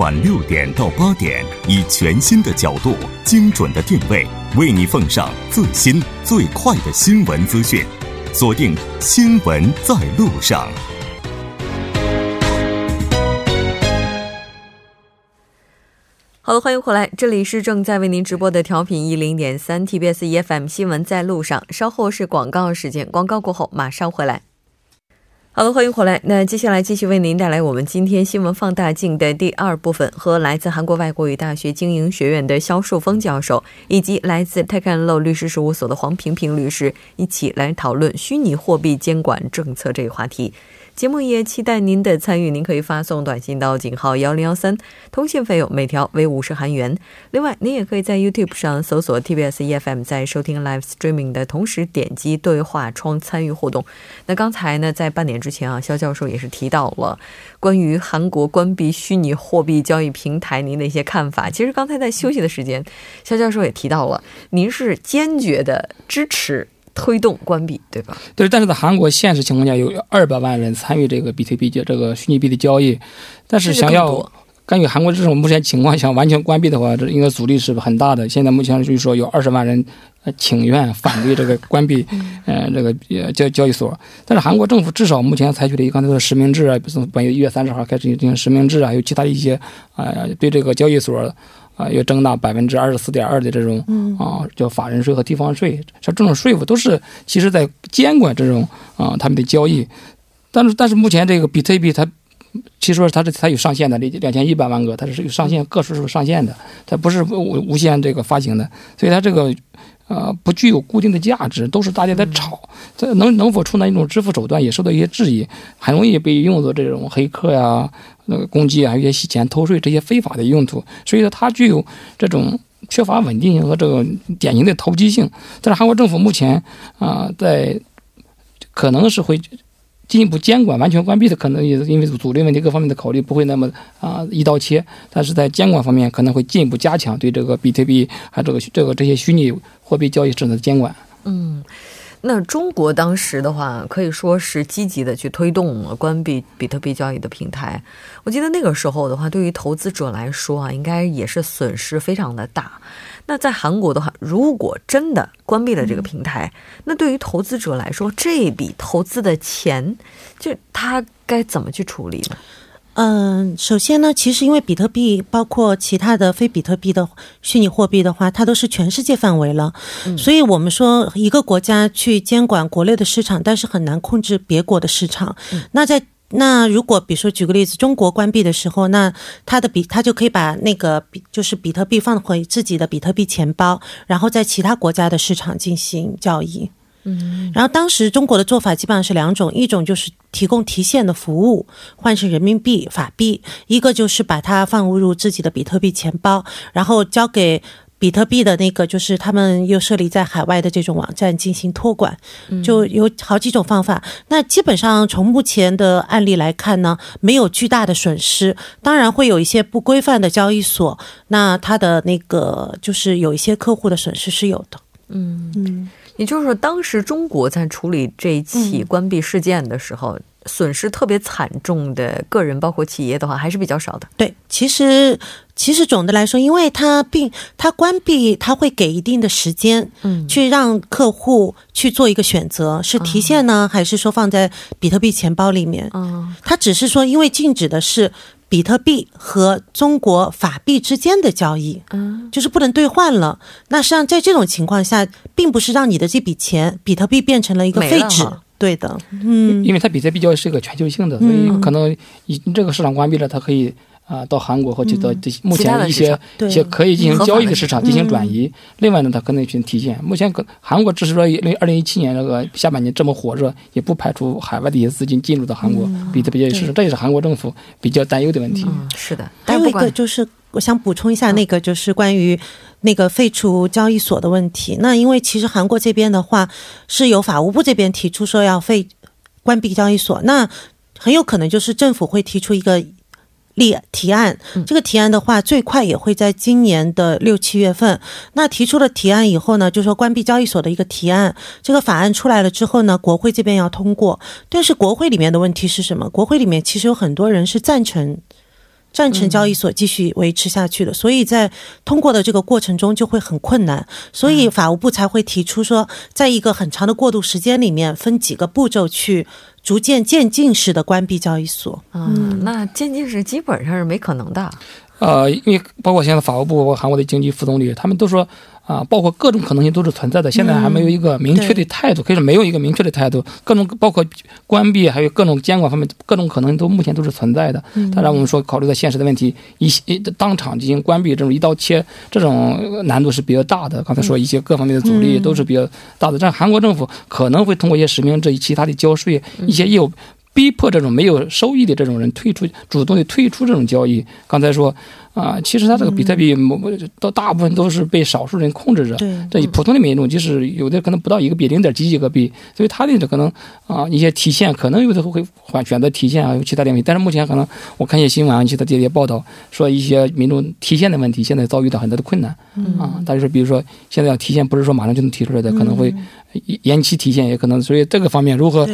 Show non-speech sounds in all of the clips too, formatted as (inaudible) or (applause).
晚六点到八点，以全新的角度、精准的定位，为你奉上最新最快的新闻资讯。锁定《新闻在路上》。好的，欢迎回来，这里是正在为您直播的调频一零点三 TBS EFM 新闻在路上。稍后是广告时间，广告过后马上回来。好的，欢迎回来。那接下来继续为您带来我们今天新闻放大镜的第二部分，和来自韩国外国语大学经营学院的肖树峰教授，以及来自泰康乐律师事务所的黄平平律师一起来讨论虚拟货币监管政策这一话题。节目也期待您的参与，您可以发送短信到井号幺零幺三，通信费用每条为五十韩元。另外，您也可以在 YouTube 上搜索 TBS EFM，在收听 Live Streaming 的同时点击对话窗参与互动。那刚才呢，在半点之前啊，肖教授也是提到了关于韩国关闭虚拟货币交易平台您的一些看法。其实刚才在休息的时间，肖教授也提到了，您是坚决的支持。推动关闭，对吧？对，但是在韩国现实情况下，有二百万人参与这个比特币这个虚拟币的交易，但是想要根据韩国这种目前情况想完全关闭的话，这应该阻力是很大的。现在目前就是说有二十万人请愿反对这个关闭，(laughs) 嗯，这个交交易所。但是韩国政府至少目前采取了一刚才说实名制啊，从本月一月三十号开始进行实名制啊，还有其他的一些啊，对这个交易所。啊，要征纳百分之二十四点二的这种啊，叫法人税和地方税，像这种税务都是其实在监管这种啊他们的交易。但是，但是目前这个比特币它其实说它是它有上限的，两两千一百万个，它是有上限，个数是有上限的，它不是无无限这个发行的，所以它这个。呃，不具有固定的价值，都是大家在炒。这能能否充当一种支付手段，也受到一些质疑，很容易被用作这种黑客呀、那个攻击啊，有些洗钱、偷税这些非法的用途。所以说，它具有这种缺乏稳定性和这个典型的投机性。但是韩国政府目前啊，在可能是会。进一步监管完全关闭的可能也是因为阻力问题各方面的考虑不会那么啊一刀切，但是在监管方面可能会进一步加强对这个比特币还这个这个这些虚拟货币交易市场的监管。嗯，那中国当时的话可以说是积极的去推动关闭比特币交易的平台。我记得那个时候的话，对于投资者来说啊，应该也是损失非常的大。那在韩国的话，如果真的关闭了这个平台，(laughs) 那对于投资者来说，这笔投资的钱，就他该怎么去处理呢？嗯，首先呢，其实因为比特币包括其他的非比特币的虚拟货币的话，它都是全世界范围了，所以我们说一个国家去监管国内的市场，但是很难控制别国的市场。那在那如果比如说举个例子，中国关闭的时候，那它的比它就可以把那个比就是比特币放回自己的比特币钱包，然后在其他国家的市场进行交易。嗯，然后当时中国的做法基本上是两种，一种就是提供提现的服务，换成人民币法币；一个就是把它放入自己的比特币钱包，然后交给。比特币的那个就是他们又设立在海外的这种网站进行托管，就有好几种方法。那基本上从目前的案例来看呢，没有巨大的损失。当然会有一些不规范的交易所，那它的那个就是有一些客户的损失是有的。嗯嗯，也就是说，当时中国在处理这一起关闭事件的时候。损失特别惨重的个人，包括企业的话，还是比较少的。对，其实其实总的来说，因为它并它关闭，它会给一定的时间，嗯，去让客户去做一个选择，是提现呢，还是说放在比特币钱包里面？嗯，它只是说，因为禁止的是比特币和中国法币之间的交易，嗯，就是不能兑换了。那实际上在这种情况下，并不是让你的这笔钱比特币变成了一个废纸。对的，嗯，因为它比特币交易是一个全球性的，所以可能你这个市场关闭了，它可以啊到韩国或者到这目前一些一些可以进行交易的市场进行转移。另外呢，它可能进行提现。目前可韩国只是说零二零一七年这个下半年这么火热，也不排除海外的一些资金进入到韩国比特币交易市场，这也是韩国政府比较担忧的问题。是的，还有一个就是我想补充一下，那个就是关于。那个废除交易所的问题，那因为其实韩国这边的话是由法务部这边提出说要废关闭交易所，那很有可能就是政府会提出一个立提案，这个提案的话最快也会在今年的六七月份。那提出了提案以后呢，就说关闭交易所的一个提案，这个法案出来了之后呢，国会这边要通过，但是国会里面的问题是什么？国会里面其实有很多人是赞成。赞成交易所继续维持下去的，所以在通过的这个过程中就会很困难，所以法务部才会提出说，在一个很长的过渡时间里面，分几个步骤去逐渐渐进式的关闭交易所。嗯，那渐进式基本上是没可能的。呃，因为包括现在法务部、包括韩国的经济副总理，他们都说。啊，包括各种可能性都是存在的，现在还没有一个明确的态度，可以说没有一个明确的态度。各种包括关闭，还有各种监管方面，各种可能都目前都是存在的。当然，我们说考虑到现实的问题，一些当场进行关闭这种一刀切，这种难度是比较大的。刚才说一些各方面的阻力都是比较大的。但韩国政府可能会通过一些实名制、其他的交税一些业务，逼迫这种没有收益的这种人退出，主动的退出这种交易。刚才说。啊，其实它这个比特币，某都大部分都是被少数人控制着。对，这普通的民众，即使有的可能不到一个币，零点几几个币，所以它的这可能啊，一些提现可能有的会换选择提现啊，有其他的问题。但是目前可能我看一些新闻啊，其他这些报道说一些民众提现的问题，现在遭遇到很多的困难。嗯啊，但是比如说现在要提现，不是说马上就能提出来的，可能会延期提现，也可能。所以这个方面如何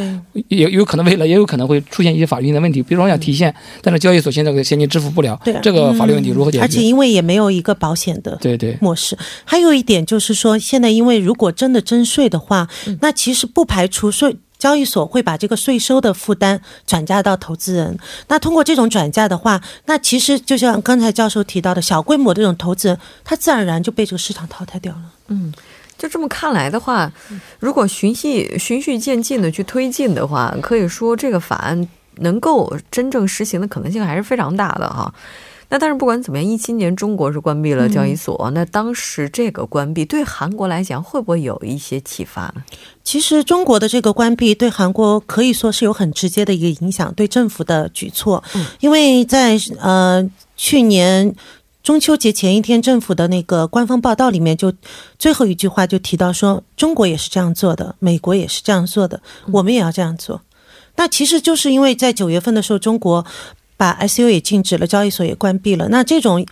也有可能未来也有可能会出现一些法律性的问题。比如说想提现，但是交易所现在现金支付不了，这个法律问题。而且因为也没有一个保险的对对模式，还有一点就是说，现在因为如果真的征税的话，那其实不排除税交易所会把这个税收的负担转嫁到投资人。那通过这种转嫁的话，那其实就像刚才教授提到的，小规模这种投资人，他自然而然就被这个市场淘汰掉了。嗯，就这么看来的话，如果循序循序渐进的去推进的话，可以说这个法案能够真正实行的可能性还是非常大的哈。那但是不管怎么样，一七年中国是关闭了交易所。那当时这个关闭对韩国来讲会不会有一些启发呢？其实中国的这个关闭对韩国可以说是有很直接的一个影响，对政府的举措。嗯，因为在呃去年中秋节前一天，政府的那个官方报道里面就最后一句话就提到说，中国也是这样做的，美国也是这样做的，我们也要这样做。那其实就是因为在九月份的时候，中国。把 ICU 也禁止了，交易所也关闭了。那这种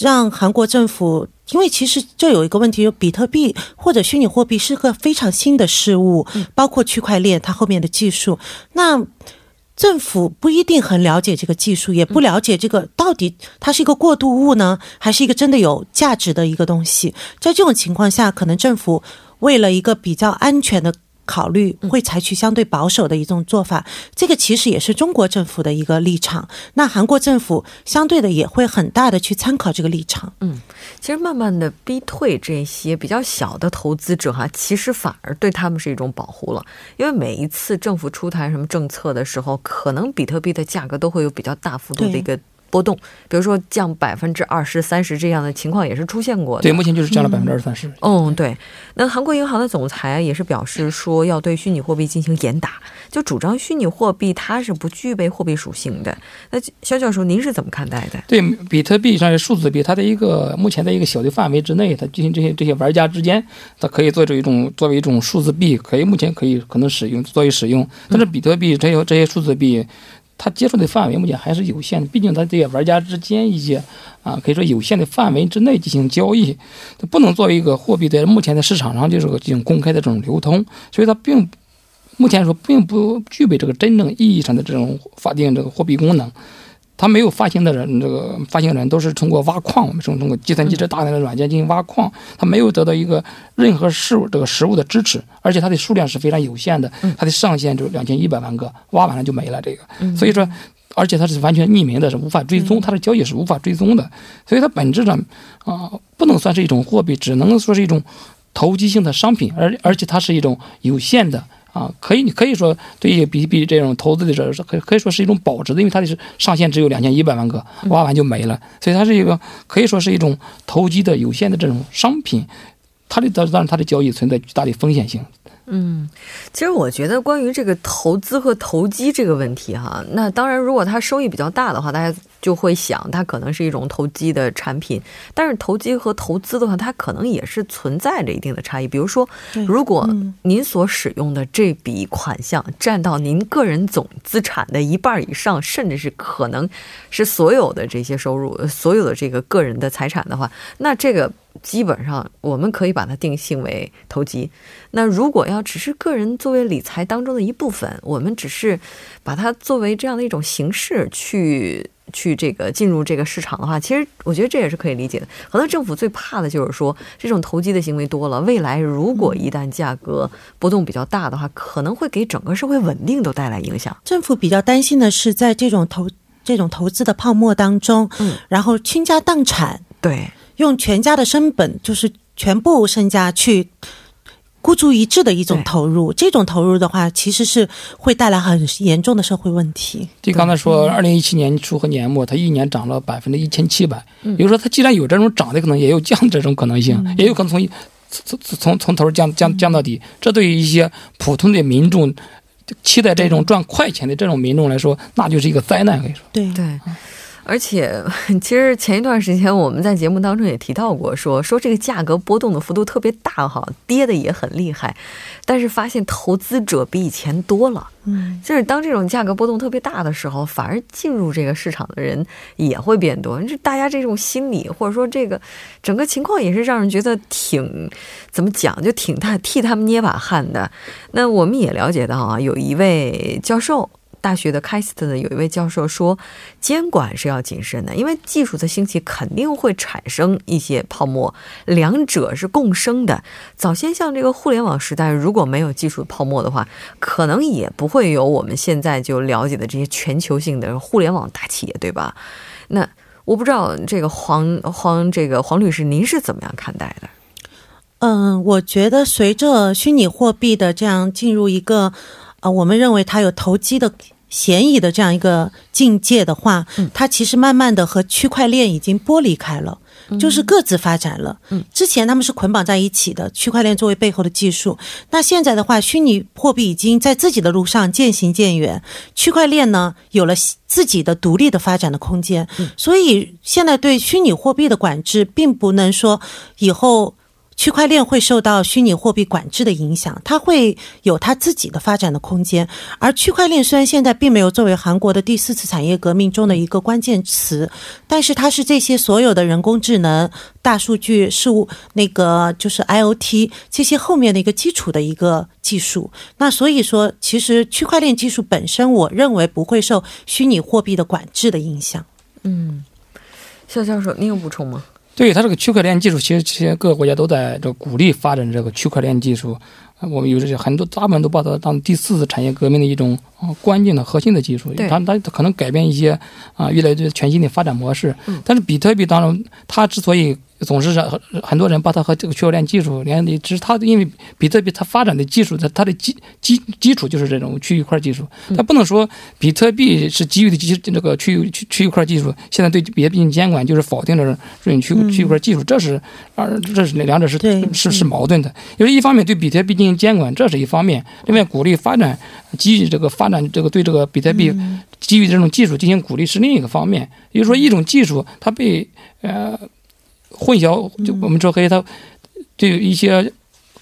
让韩国政府，因为其实这有一个问题，就比特币或者虚拟货币是个非常新的事物，包括区块链它后面的技术。那政府不一定很了解这个技术，也不了解这个到底它是一个过渡物呢，还是一个真的有价值的一个东西。在这种情况下，可能政府为了一个比较安全的。考虑会采取相对保守的一种做法，这个其实也是中国政府的一个立场。那韩国政府相对的也会很大的去参考这个立场。嗯，其实慢慢的逼退这些比较小的投资者哈，其实反而对他们是一种保护了。因为每一次政府出台什么政策的时候，可能比特币的价格都会有比较大幅度的一个。波动，比如说降百分之二十三十这样的情况也是出现过的。对，目前就是降了百分之二十三十。嗯，对。那韩国银行的总裁也是表示说，要对虚拟货币进行严打，就主张虚拟货币它是不具备货币属性的。那肖教授，您是怎么看待的？对，比特币上是数字币，它的一个目前在一个小的范围之内，它进行这些这些玩家之间，它可以做这一种作为一种数字币，可以目前可以可能使用作为使用。但是比特币这些这些数字币。它接触的范围目前还是有限的，毕竟它这些玩家之间一些啊，可以说有限的范围之内进行交易，它不能作为一个货币在目前的市场上就是个进行公开的这种流通，所以它并目前说并不具备这个真正意义上的这种法定这个货币功能。他没有发行的人，这个发行人都是通过挖矿，我们说通过计算机这大量的软件进行挖矿，他没有得到一个任何事物这个实物的支持，而且它的数量是非常有限的，它的上限就两千一百万个，挖完了就没了。这个，所以说，而且它是完全匿名的，是无法追踪，它的交易是无法追踪的，所以它本质上啊，不能算是一种货币，只能说是一种投机性的商品，而而且它是一种有限的。啊，可以，你可以说对于比特币这种投资的者是可可以说是一种保值的，因为它的是上限只有两千一百万个，挖完就没了，所以它是一个可以说是一种投机的有限的这种商品，它的当然它的交易存在巨大的风险性。嗯，其实我觉得关于这个投资和投机这个问题哈，那当然如果它收益比较大的话，大家就会想它可能是一种投机的产品。但是投机和投资的话，它可能也是存在着一定的差异。比如说，如果您所使用的这笔款项占到您个人总资产的一半以上，甚至是可能是所有的这些收入、所有的这个个人的财产的话，那这个。基本上我们可以把它定性为投机。那如果要只是个人作为理财当中的一部分，我们只是把它作为这样的一种形式去去这个进入这个市场的话，其实我觉得这也是可以理解的。很多政府最怕的就是说，这种投机的行为多了，未来如果一旦价格波动比较大的话，可能会给整个社会稳定都带来影响。政府比较担心的是，在这种投这种投资的泡沫当中，嗯，然后倾家荡产，对，用全家的身本，就是全部身家去。孤注一掷的一种投入，这种投入的话，其实是会带来很严重的社会问题。就刚才说，二零一七年初和年末，它一年涨了百分之一千七百。比如说，它既然有这种涨的可能，也有降这种可能性，也有可能从从从从头降降降到底。这对于一些普通的民众，期待这种赚快钱的这种民众来说，那就是一个灾难。可以说，对对。而且，(laughs) 其实前一段时间我们在节目当中也提到过，说说这个价格波动的幅度特别大哈，跌的也很厉害，但是发现投资者比以前多了。嗯，就是当这种价格波动特别大的时候，反而进入这个市场的人也会变多。就大家这种心理，或者说这个整个情况，也是让人觉得挺怎么讲，就挺他替他们捏把汗的。那我们也了解到啊，有一位教授。大学的开斯特的有一位教授说，监管是要谨慎的，因为技术的兴起肯定会产生一些泡沫，两者是共生的。早先像这个互联网时代，如果没有技术泡沫的话，可能也不会有我们现在就了解的这些全球性的互联网大企业，对吧？那我不知道这个黄黄这个黄律师，您是怎么样看待的？嗯，我觉得随着虚拟货币的这样进入一个，呃，我们认为它有投机的。嫌疑的这样一个境界的话，它其实慢慢的和区块链已经剥离开了，就是各自发展了。之前他们是捆绑在一起的，区块链作为背后的技术。那现在的话，虚拟货币已经在自己的路上渐行渐远，区块链呢有了自己的独立的发展的空间。所以现在对虚拟货币的管制，并不能说以后。区块链会受到虚拟货币管制的影响，它会有它自己的发展的空间。而区块链虽然现在并没有作为韩国的第四次产业革命中的一个关键词，但是它是这些所有的人工智能、大数据事物那个就是 IOT 这些后面的一个基础的一个技术。那所以说，其实区块链技术本身，我认为不会受虚拟货币的管制的影响。嗯，肖教授，你有补充吗？对它这个区块链技术，其实其实各个国家都在这鼓励发展这个区块链技术。我们有这些很多，大部分都把它当第四次产业革命的一种关键的核心的技术。它它可能改变一些啊，越来越全新的发展模式。但是比特币当中，它之所以总是很很多人把它和这个区块链技术连的，只是它因为比特币它发展的技术，它它的基基基础就是这种区域块技术。它不能说比特币是基于的基这个区域区区域块技术，现在对别进行监管就是否定了这种区区域块技术，这是二这是两者是是是矛盾的。因为一方面对比特币进行监管，这是一方面；另外鼓励发展基于这个发展这个对这个比特币基于这种技术进行鼓励是另一个方面。也就是说，一种技术它被呃。混淆，就我们说可以，他对一些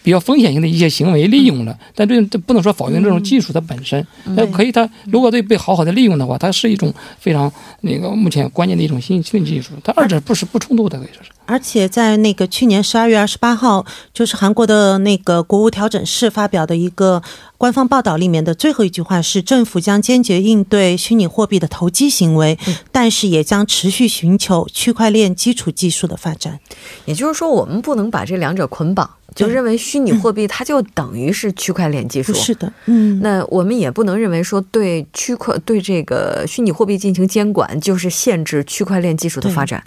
比较风险性的一些行为利用了，但这这不能说否定这种技术它本身，那可以，它如果对被好好的利用的话，它是一种非常那个目前关键的一种新新技术，它二者不是不冲突的，可以说是。而且在那个去年十二月二十八号，就是韩国的那个国务调整室发表的一个官方报道里面的最后一句话是：政府将坚决应对虚拟货币的投机行为，但是也将持续寻求区块链基础技术的发展。也就是说，我们不能把这两者捆绑，就认为虚拟货币它就等于是区块链技术。是的，嗯。那我们也不能认为说对区块对这个虚拟货币进行监管就是限制区块链技术的发展。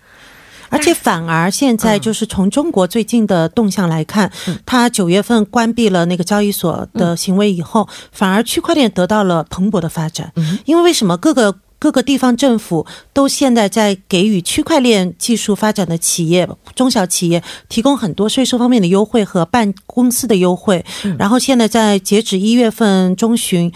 而且反而现在就是从中国最近的动向来看，它九月份关闭了那个交易所的行为以后，反而区块链得到了蓬勃的发展。因为为什么各个各个地方政府都现在在给予区块链技术发展的企业、中小企业提供很多税收方面的优惠和办公司的优惠？然后现在在截止一月份中旬。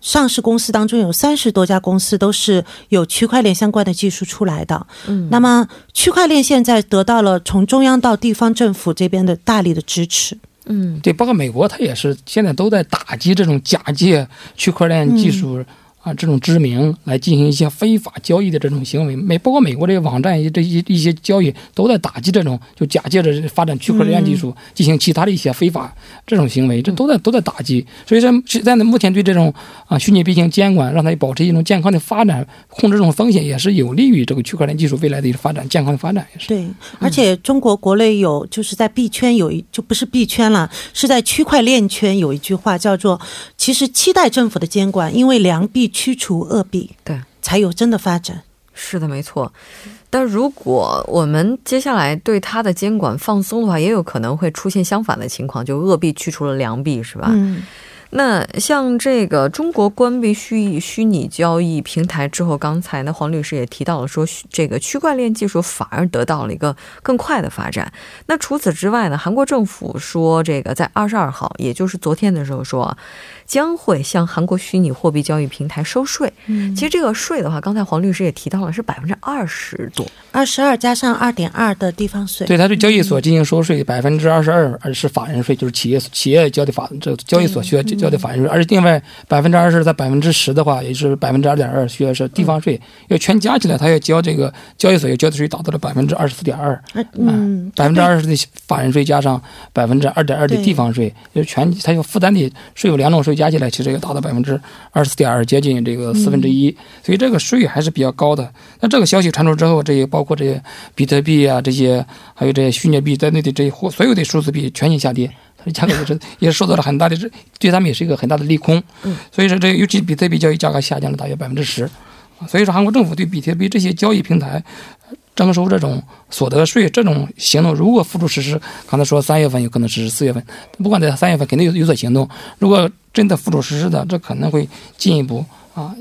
上市公司当中有三十多家公司都是有区块链相关的技术出来的。嗯，那么区块链现在得到了从中央到地方政府这边的大力的支持。嗯，对，包括美国，它也是现在都在打击这种假借区块链技术啊，这种知名来进行一些非法交易的这种行为，美包括美国这些网站这一一些交易都在打击这种，就假借着发展区块链技术进行其他的一些非法这种行为，这都在都在打击。所以说，现在呢，目前对这种啊虚拟币进行监管，让它保持一种健康的发展，控制这种风险，也是有利于这个区块链技术未来的一个发展，健康的发展也是。对，而且中国国内有就是在币圈有一就不是币圈了，是在区块链圈有一句话叫做，其实期待政府的监管，因为良币。驱除恶弊，对，才有真的发展。是的，没错。但如果我们接下来对它的监管放松的话，也有可能会出现相反的情况，就恶弊驱除了良币，是吧？嗯。那像这个中国关闭虚虚拟交易平台之后，刚才呢黄律师也提到了，说这个区块链技术反而得到了一个更快的发展。那除此之外呢，韩国政府说，这个在二十二号，也就是昨天的时候说。将会向韩国虚拟货币交易平台收税。嗯，其实这个税的话，刚才黄律师也提到了，是百分之二十多，二十二加上二点二的地方税。对，他对交易所进行收税百分之二十二，而是法人税，就是企业企业交的法，这交易所需要交的法人税。而且另外百分之二十在百分之十的话，也是百分之二点二需要是地方税，要全加起来，他要交这个交易所要交的税达到了百分之二十四点二。嗯，百分之二十的法人税加上百分之二点二的地方税，就全他要负担的税有两种税。加起来其实要达到百分之二十四点二，接近这个四分之一，所以这个税还是比较高的。那这个消息传出之后，这些包括这些比特币啊，这些还有这些虚拟币在内的这些货，所有的数字币全线下跌，它的价格也是也受到了很大的，对他们也是一个很大的利空。嗯，所以说这尤其比特币交易价格下降了大约百分之十，所以说韩国政府对比特币这些交易平台。征收这种所得税，这种行动如果付诸实施，刚才说三月份有可能实施，四月份，不管在三月份肯定有有所行动。如果真的付诸实施的，这可能会进一步啊，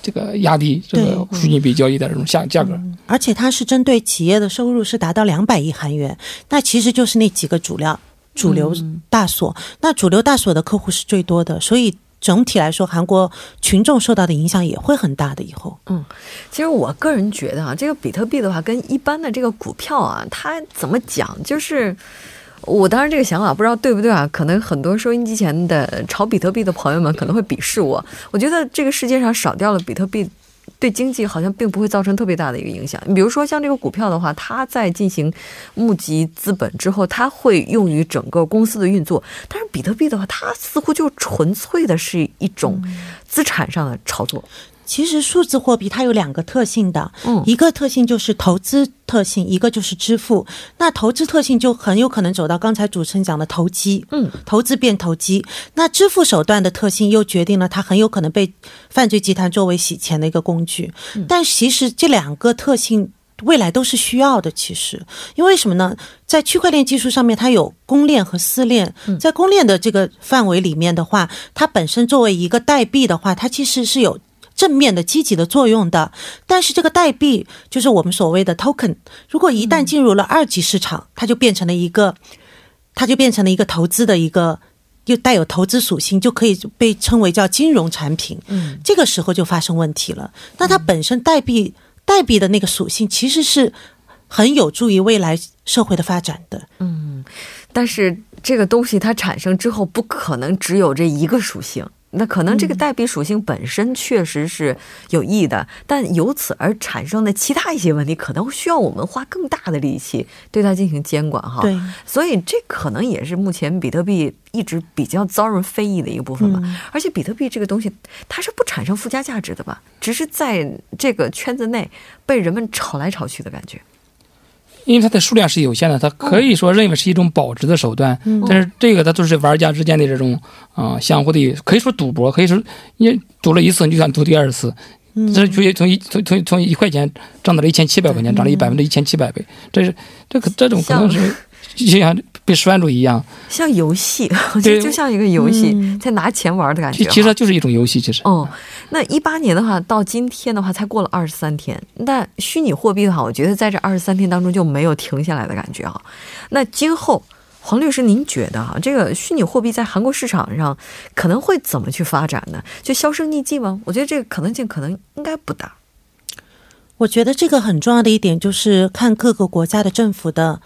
这个压低这个虚拟币交易的这种价价格。而且它是针对企业的收入是达到两百亿韩元，那其实就是那几个主料主流大所，那主流大所的客户是最多的，所以。整体来说，韩国群众受到的影响也会很大的。以后，嗯，其实我个人觉得啊，这个比特币的话，跟一般的这个股票啊，它怎么讲？就是我当然这个想法不知道对不对啊？可能很多收音机前的炒比特币的朋友们可能会鄙视我。我觉得这个世界上少掉了比特币。对经济好像并不会造成特别大的一个影响。你比如说像这个股票的话，它在进行募集资本之后，它会用于整个公司的运作。但是比特币的话，它似乎就纯粹的是一种资产上的炒作。其实数字货币它有两个特性的，嗯，一个特性就是投资特性，一个就是支付。那投资特性就很有可能走到刚才主持人讲的投机，嗯，投资变投机。那支付手段的特性又决定了它很有可能被犯罪集团作为洗钱的一个工具。但其实这两个特性未来都是需要的。其实，因为什么呢？在区块链技术上面，它有公链和私链。在公链的这个范围里面的话，它本身作为一个代币的话，它其实是有。正面的积极的作用的，但是这个代币就是我们所谓的 token，如果一旦进入了二级市场，它就变成了一个，它就变成了一个投资的一个，又带有投资属性，就可以被称为叫金融产品。嗯，这个时候就发生问题了。那它本身代币代币的那个属性，其实是很有助于未来社会的发展的。嗯，但是这个东西它产生之后，不可能只有这一个属性。那可能这个代币属性本身确实是有益的，但由此而产生的其他一些问题，可能需要我们花更大的力气对它进行监管哈。对，所以这可能也是目前比特币一直比较遭人非议的一个部分吧。而且比特币这个东西，它是不产生附加价值的吧？只是在这个圈子内被人们炒来炒去的感觉。因为它的数量是有限的，它可以说认为是一种保值的手段，但是这个它都是玩家之间的这种啊相互的，可以说赌博，可以说你赌了一次，你就想赌第二次，这是从一从从从一块钱涨到了一千七百块钱，涨了一百分之一千七百倍，这是这个这种可能是。就像被拴住一样，像游戏，(laughs) 就就像一个游戏，在拿钱玩的感觉。其实就是一种游戏，其实。哦，那一八年的话，到今天的话，才过了二十三天。那虚拟货币的话，我觉得在这二十三天当中就没有停下来的感觉哈。那今后，黄律师，您觉得哈，这个虚拟货币在韩国市场上可能会怎么去发展呢？就销声匿迹吗？我觉得这个可能性可能应该不大。我觉得这个很重要的一点就是看各个国家的政府的。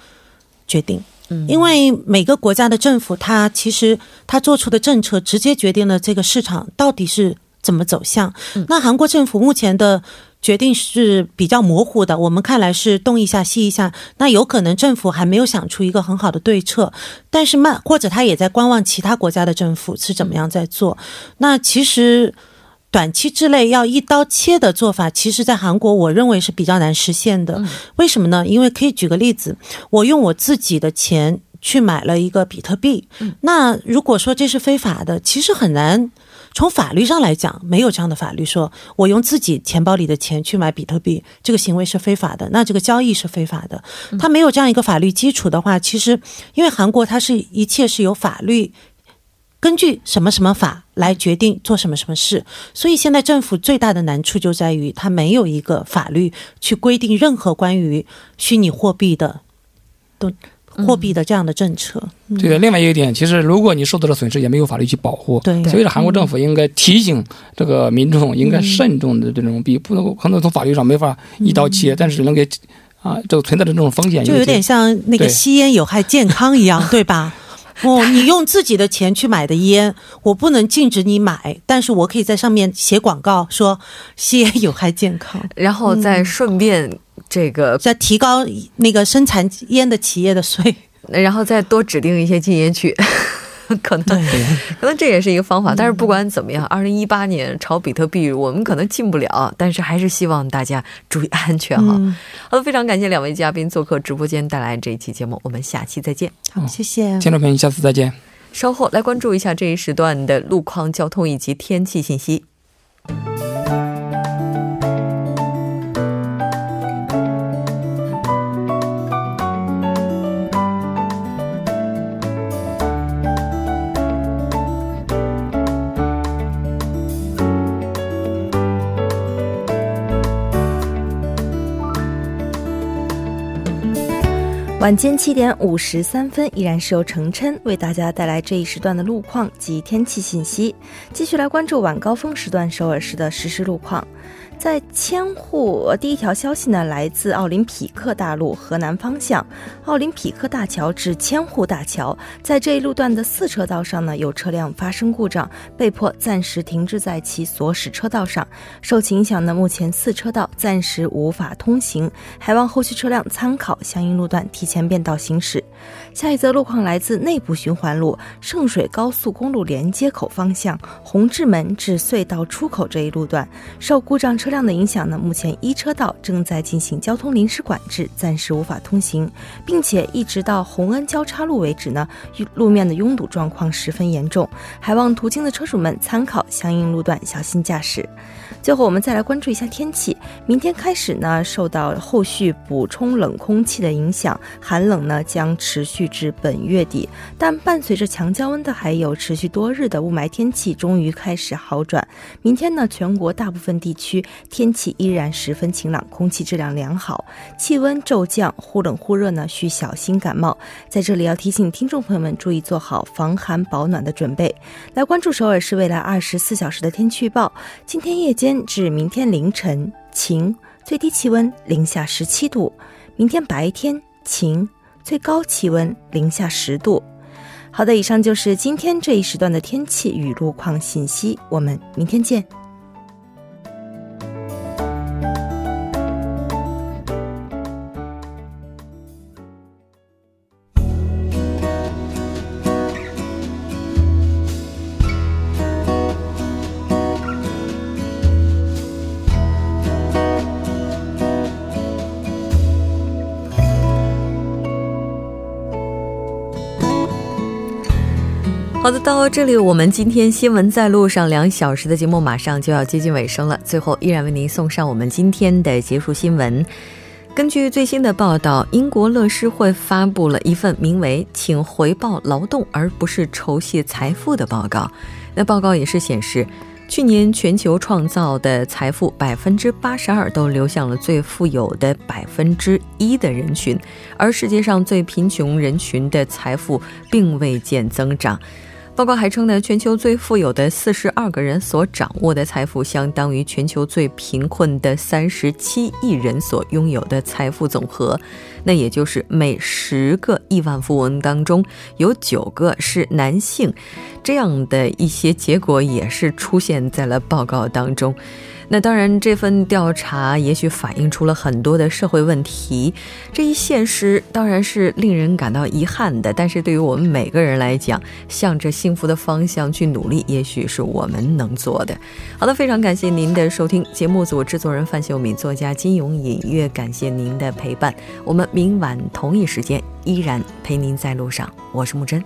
决定，嗯，因为每个国家的政府，它其实它做出的政策，直接决定了这个市场到底是怎么走向？那韩国政府目前的决定是比较模糊的，我们看来是东一下西一下，那有可能政府还没有想出一个很好的对策，但是慢或者他也在观望其他国家的政府是怎么样在做。那其实短期之内要一刀切的做法，其实在韩国我认为是比较难实现的。为什么呢？因为可以举个例子，我用我自己的钱去买了一个比特币，那如果说这是非法的，其实很难。从法律上来讲，没有这样的法律说，我用自己钱包里的钱去买比特币，这个行为是非法的，那这个交易是非法的。它没有这样一个法律基础的话，其实因为韩国它是一切是由法律根据什么什么法来决定做什么什么事，所以现在政府最大的难处就在于它没有一个法律去规定任何关于虚拟货币的都。货币的这样的政策，对的。另外一点，其实如果你受到了损失，也没有法律去保护。对，所以说韩国政府应该提醒这个民众应该慎重的这种币，不能可能从法律上没法一刀切，但是能给啊，这个存在的这种风险，就有点像那个吸烟有害健康一样，(laughs) 对吧？(laughs) 哦，你用自己的钱去买的烟，我不能禁止你买，但是我可以在上面写广告说吸烟有害健康，(laughs) 然后再顺便。这个再提高那个生产烟的企业的税，(laughs) 然后再多指定一些禁烟区，(laughs) 可能 (laughs) 可能这也是一个方法。但是不管怎么样，二零一八年炒比特币我们可能进不了，但是还是希望大家注意安全哈。好的，非常感谢两位嘉宾做客直播间带来这一期节目，我们下期再见。好，谢谢听众朋友，下次再见。稍后来关注一下这一时段的路况、交通以及天气信息。晚间七点五十三分，依然是由程琛为大家带来这一时段的路况及天气信息。继续来关注晚高峰时段首尔市的实时路况。在千户，第一条消息呢，来自奥林匹克大路河南方向，奥林匹克大桥至千户大桥，在这一路段的四车道上呢，有车辆发生故障，被迫暂时停滞在其所驶车道上。受其影响呢，目前四车道暂时无法通行，还望后续车辆参考相应路段提前变道行驶。下一则路况来自内部循环路圣水高速公路连接口方向，红志门至隧道出口这一路段，受故障车。辆的影响呢，目前一车道正在进行交通临时管制，暂时无法通行，并且一直到洪恩交叉路为止呢，路面的拥堵状况十分严重，还望途经的车主们参考相应路段，小心驾驶。最后，我们再来关注一下天气。明天开始呢，受到后续补充冷空气的影响，寒冷呢将持续至本月底。但伴随着强降温的，还有持续多日的雾霾天气，终于开始好转。明天呢，全国大部分地区天气依然十分晴朗，空气质量良好，气温骤降，忽冷忽热呢，需小心感冒。在这里要提醒听众朋友们注意做好防寒保暖的准备。来关注首尔市未来二十四小时的天气预报。今天夜间。至明天凌晨晴，最低气温零下十七度；明天白天晴，最高气温零下十度。好的，以上就是今天这一时段的天气与路况信息，我们明天见。好的，到这里，我们今天新闻在路上两小时的节目马上就要接近尾声了。最后，依然为您送上我们今天的结束新闻。根据最新的报道，英国乐施会发布了一份名为“请回报劳动而不是酬谢财富”的报告。那报告也是显示，去年全球创造的财富百分之八十二都流向了最富有的百分之一的人群，而世界上最贫穷人群的财富并未见增长。报告还称呢，全球最富有的四十二个人所掌握的财富，相当于全球最贫困的三十七亿人所拥有的财富总和。那也就是每十个亿万富翁当中有九个是男性，这样的一些结果也是出现在了报告当中。那当然，这份调查也许反映出了很多的社会问题，这一现实当然是令人感到遗憾的。但是对于我们每个人来讲，向着幸福的方向去努力，也许是我们能做的。好的，非常感谢您的收听，节目组制作人范秀敏，作家金勇隐约感谢您的陪伴。我们明晚同一时间依然陪您在路上，我是木真。